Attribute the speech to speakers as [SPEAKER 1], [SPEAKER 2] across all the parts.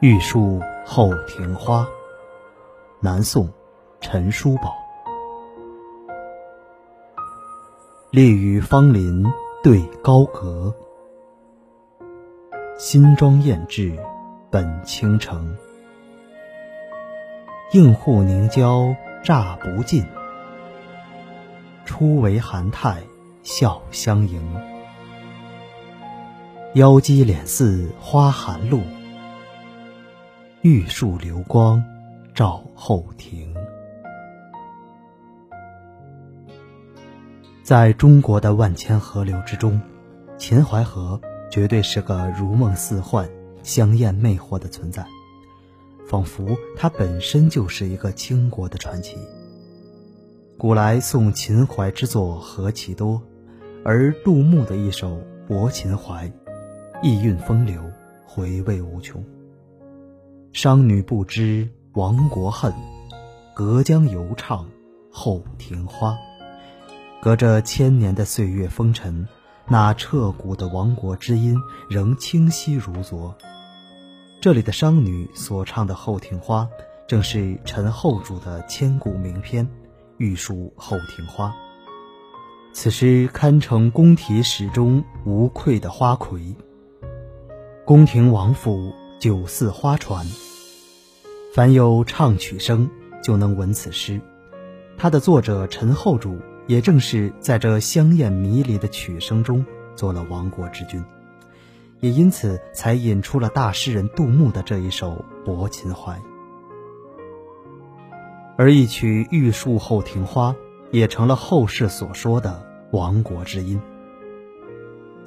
[SPEAKER 1] 玉树后庭花，南宋，陈叔宝。立于芳林对高阁，新妆艳质本倾城。映户凝胶乍不尽，初为韩泰笑相迎。腰肌脸似花含露。玉树流光照后庭。在中国的万千河流之中，秦淮河绝对是个如梦似幻、香艳魅惑的存在，仿佛它本身就是一个倾国的传奇。古来颂秦淮之作何其多，而杜牧的一首《泊秦淮》，意韵风流，回味无穷。商女不知亡国恨，隔江犹唱后庭花。隔着千年的岁月风尘，那彻骨的亡国之音仍清晰如昨。这里的商女所唱的后庭花，正是陈后主的千古名篇《玉树后庭花》。此诗堪称宫体史中无愧的花魁。宫廷王府。酒肆花船，凡有唱曲声，就能闻此诗。它的作者陈后主，也正是在这香艳迷离的曲声中做了亡国之君，也因此才引出了大诗人杜牧的这一首《泊秦淮》。而一曲《玉树后庭花》，也成了后世所说的亡国之音。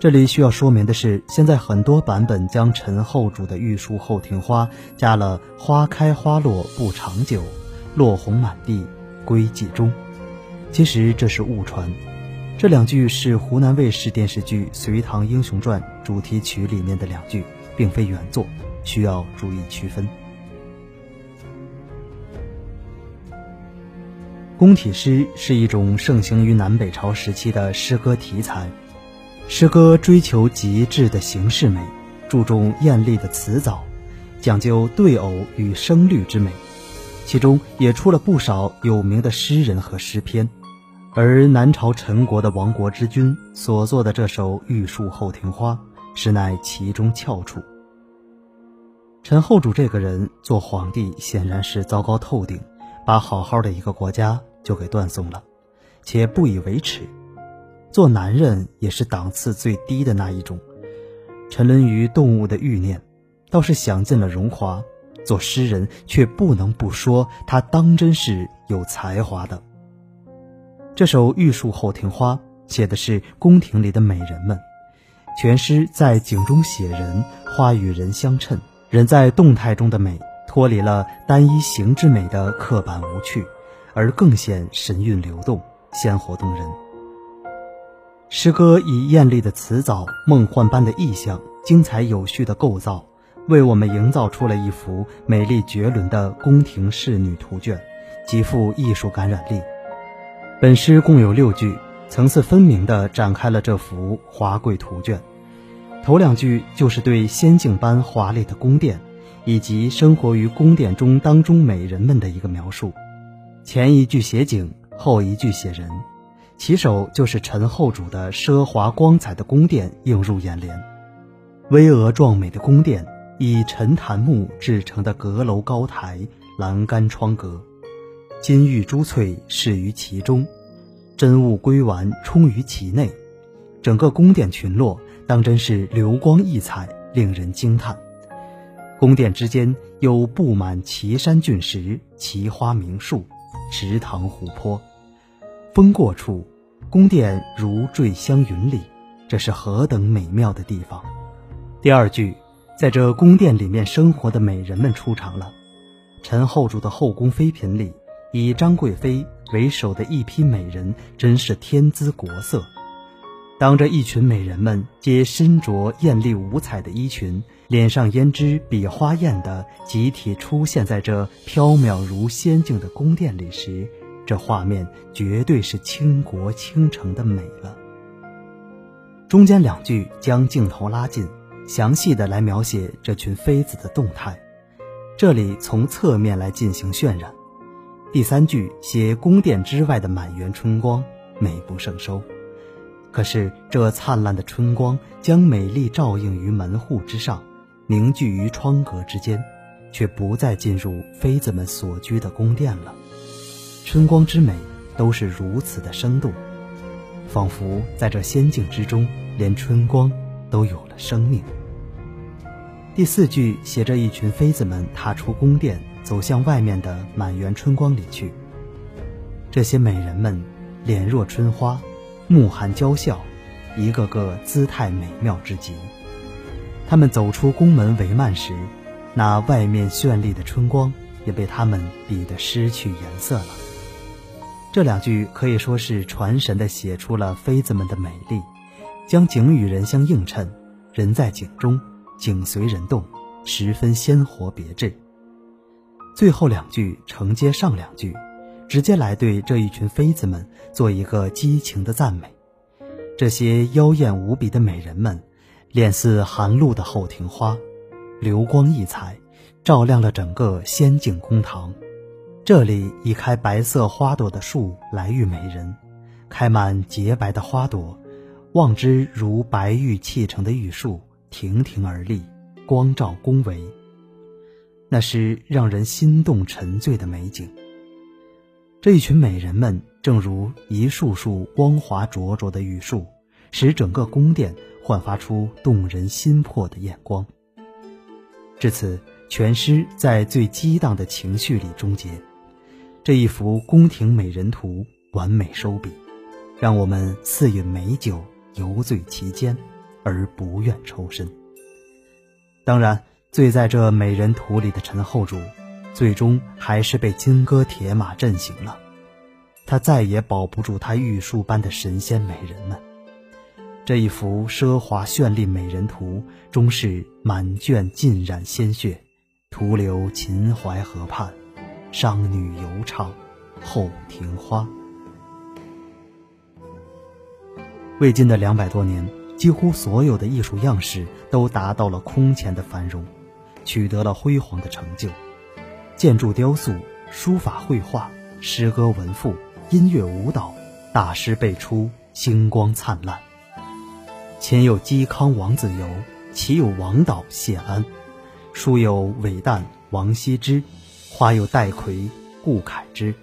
[SPEAKER 1] 这里需要说明的是，现在很多版本将陈后主的《玉树后庭花》加了“花开花落不长久，落红满地归寂中”，其实这是误传。这两句是湖南卫视电视剧《隋唐英雄传》主题曲里面的两句，并非原作，需要注意区分。宫体诗是一种盛行于南北朝时期的诗歌题材。诗歌追求极致的形式美，注重艳丽的词藻，讲究对偶与声律之美，其中也出了不少有名的诗人和诗篇。而南朝陈国的亡国之君所作的这首《玉树后庭花》，实乃其中翘楚。陈后主这个人做皇帝显然是糟糕透顶，把好好的一个国家就给断送了，且不以为耻。做男人也是档次最低的那一种，沉沦于动物的欲念，倒是享尽了荣华。做诗人却不能不说他当真是有才华的。这首《玉树后庭花》写的是宫廷里的美人们，全诗在景中写人，花与人相衬，人在动态中的美脱离了单一形之美的刻板无趣，而更显神韵流动，鲜活动人。诗歌以艳丽的词藻、梦幻般的意象、精彩有序的构造，为我们营造出了一幅美丽绝伦的宫廷仕女图卷，极富艺术感染力。本诗共有六句，层次分明地展开了这幅华贵图卷。头两句就是对仙境般华丽的宫殿，以及生活于宫殿中当中美人们的一个描述。前一句写景，后一句写人。起手就是陈后主的奢华光彩的宫殿映入眼帘，巍峨壮美的宫殿，以陈檀木制成的阁楼高台、栏杆窗格，金玉珠翠饰于其中，珍物龟丸充于其内，整个宫殿群落当真是流光溢彩，令人惊叹。宫殿之间有布满奇山峻石、奇花名树、池塘湖泊，风过处。宫殿如坠香云里，这是何等美妙的地方！第二句，在这宫殿里面生活的美人们出场了。陈后主的后宫妃嫔里，以张贵妃为首的一批美人，真是天姿国色。当这一群美人们皆身着艳丽五彩的衣裙，脸上胭脂比花艳的集体出现在这飘渺如仙境的宫殿里时，这画面绝对是倾国倾城的美了。中间两句将镜头拉近，详细的来描写这群妃子的动态，这里从侧面来进行渲染。第三句写宫殿之外的满园春光，美不胜收。可是这灿烂的春光将美丽照映于门户之上，凝聚于窗格之间，却不再进入妃子们所居的宫殿了。春光之美都是如此的生动，仿佛在这仙境之中，连春光都有了生命。第四句写着一群妃子们踏出宫殿，走向外面的满园春光里去。这些美人们脸若春花。目含娇笑，一个个姿态美妙之极。他们走出宫门帷幔时，那外面绚丽的春光也被他们比得失去颜色了。这两句可以说是传神的写出了妃子们的美丽，将景与人相映衬，人在景中，景随人动，十分鲜活别致。最后两句承接上两句。直接来对这一群妃子们做一个激情的赞美。这些妖艳无比的美人们，脸似寒露的后庭花，流光溢彩，照亮了整个仙境宫堂。这里以开白色花朵的树来喻美人，开满洁白的花朵，望之如白玉砌成的玉树，亭亭而立，光照宫闱，那是让人心动沉醉的美景。这一群美人们，正如一束束光华灼灼的玉树，使整个宫殿焕发出动人心魄的艳光。至此，全诗在最激荡的情绪里终结。这一幅宫廷美人图完美收笔，让我们似饮美酒，游醉其间，而不愿抽身。当然，醉在这美人图里的陈后主。最终还是被金戈铁马震醒了，他再也保不住他玉树般的神仙美人们。这一幅奢华绚丽美人图，终是满卷浸染鲜血，徒留秦淮河畔，商女犹唱后庭花。魏晋的两百多年，几乎所有的艺术样式都达到了空前的繁荣，取得了辉煌的成就。建筑、雕塑、书法、绘画、诗歌、文赋、音乐、舞蹈，大师辈出，星光灿烂。前有嵇康、王子猷，其有王导、谢安；书有韦诞、王羲之，花有戴逵、顾恺之。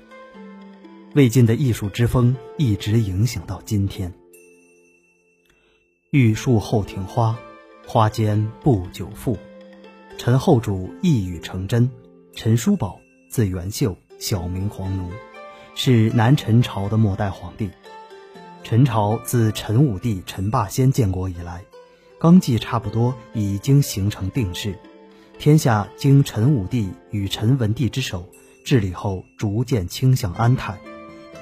[SPEAKER 1] 魏晋的艺术之风一直影响到今天。玉树后庭花，花间不久赋。陈后主一语成真。陈叔宝，字元秀，小名黄奴，是南陈朝的末代皇帝。陈朝自陈武帝陈霸先建国以来，纲纪差不多已经形成定势，天下经陈武帝与陈文帝之手治理后，逐渐倾向安泰。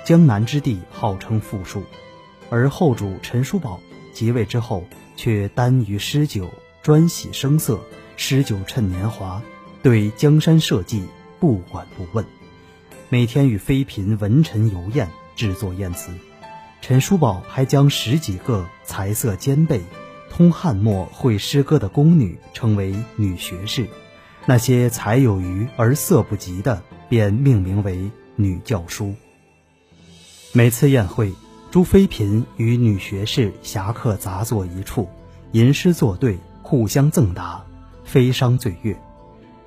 [SPEAKER 1] 江南之地号称富庶，而后主陈叔宝即位之后，却耽于诗酒，专喜声色，诗酒趁年华。对江山社稷不管不问，每天与妃嫔文臣游宴，制作宴词。陈叔宝还将十几个才色兼备、通汉墨、会诗歌的宫女称为女学士，那些才有余而色不及的，便命名为女教书。每次宴会，诸妃嫔与女学士侠客杂坐一处，吟诗作对，互相赠答，飞觞醉月。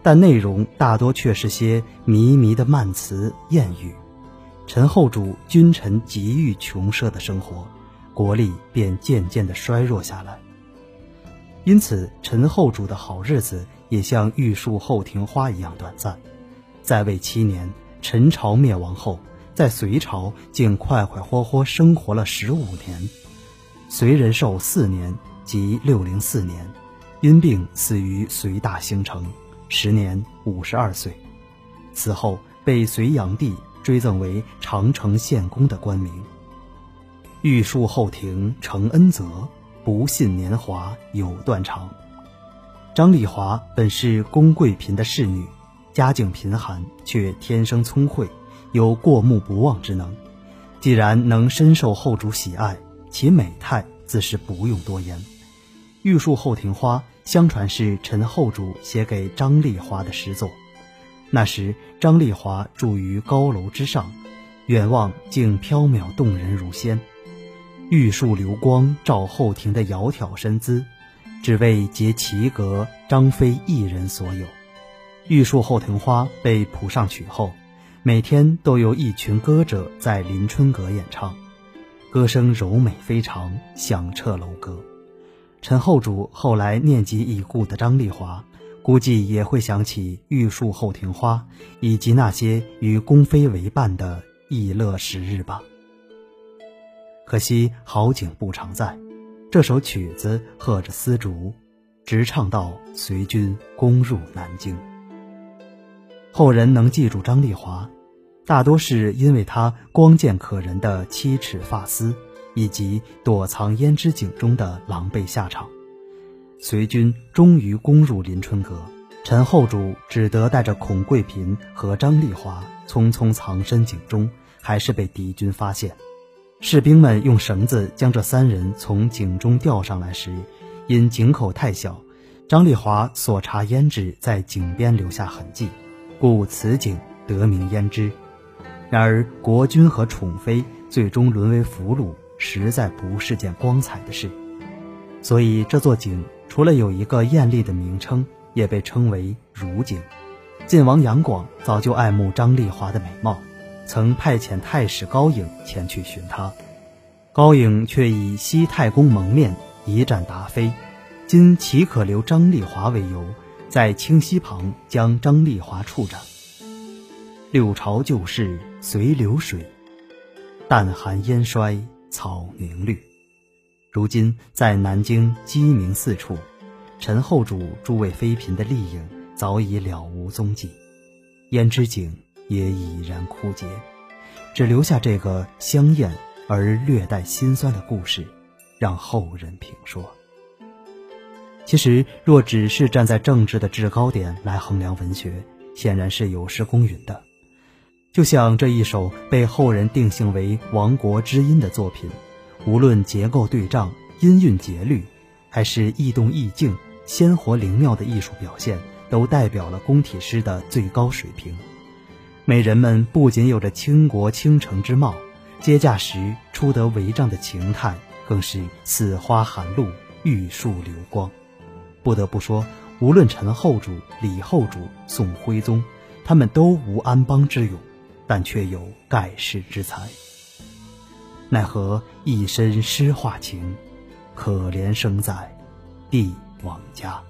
[SPEAKER 1] 但内容大多却是些靡靡的慢词谚语。陈后主君臣极欲穷奢的生活，国力便渐渐的衰弱下来。因此，陈后主的好日子也像玉树后庭花一样短暂。在位七年，陈朝灭亡后，在隋朝竟快快活活生活了十五年。隋仁寿四年，即六零四年，因病死于隋大兴城。时年五十二岁，此后被隋炀帝追赠为长城献公的官名。玉树后庭承恩泽，不信年华有断肠。张丽华本是宫贵嫔的侍女，家境贫寒，却天生聪慧，有过目不忘之能。既然能深受后主喜爱，其美态自是不用多言。玉树后庭花。相传是陈后主写给张丽华的诗作，那时张丽华住于高楼之上，远望竟缥缈动人如仙。玉树流光照后庭的窈窕身姿，只为结其阁张飞一人所有。玉树后庭花被谱上曲后，每天都有一群歌者在临春阁演唱，歌声柔美非常，响彻楼阁。陈后主后来念及已故的张丽华，估计也会想起玉树后庭花，以及那些与宫妃为伴的逸乐时日吧。可惜好景不常在，这首曲子和着丝竹，直唱到随军攻入南京。后人能记住张丽华，大多是因为她光见可人的七尺发丝，以及躲藏胭脂井中的狼狈下场。随军终于攻入临春阁，陈后主只得带着孔贵嫔和张丽华匆匆藏身井中，还是被敌军发现。士兵们用绳子将这三人从井中吊上来时，因井口太小，张丽华所查胭脂在井边留下痕迹。故此井得名胭脂。然而国君和宠妃最终沦为俘虏，实在不是件光彩的事。所以这座井除了有一个艳丽的名称，也被称为如井。晋王杨广早就爱慕张丽华的美貌，曾派遣太史高颖前去寻他。高颖却以西太公蒙面，一战答非。今岂可留张丽华为由？在清溪旁将张丽华处斩。六朝旧事随流水，淡寒烟衰草凝绿。如今在南京鸡鸣四处，陈后主诸位妃嫔的丽影早已了无踪迹，胭脂井也已然枯竭，只留下这个香艳而略带心酸的故事，让后人评说。其实，若只是站在政治的制高点来衡量文学，显然是有失公允的。就像这一首被后人定性为亡国之音的作品，无论结构对仗、音韵节律，还是意动意静、鲜活灵妙的艺术表现，都代表了宫体诗的最高水平。美人们不仅有着倾国倾城之貌，接驾时出得帷帐的情态，更是似花含露、玉树流光。不得不说，无论陈后主、李后主、宋徽宗，他们都无安邦之勇，但却有盖世之才。奈何一身诗画情，可怜生在帝王家。